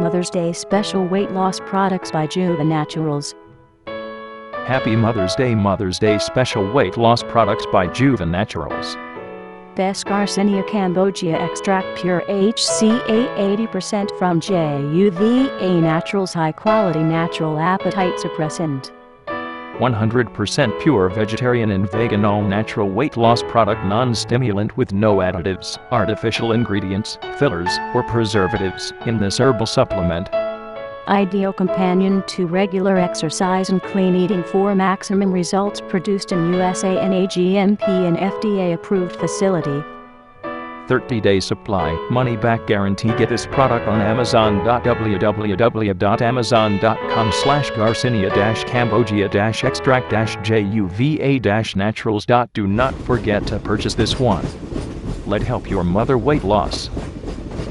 Mother's Day special weight loss products by Juva Naturals. Happy Mother's Day Mother's Day special weight loss products by Juva Naturals. Best Garcinia Cambogia extract pure HCA 80% from JUVA Naturals high quality natural appetite suppressant. 100% pure vegetarian and vegan all natural weight loss product non-stimulant with no additives, artificial ingredients, fillers, or preservatives in this herbal supplement. Ideal companion to regular exercise and clean eating for maximum results produced in USA and GMP and FDA approved facility. 30-day supply, money-back guarantee. Get this product on Amazon.www.amazon.com slash Garcinia-Cambogia-Extract-JUVA-Naturals. Do not forget to purchase this one. Let help your mother weight loss.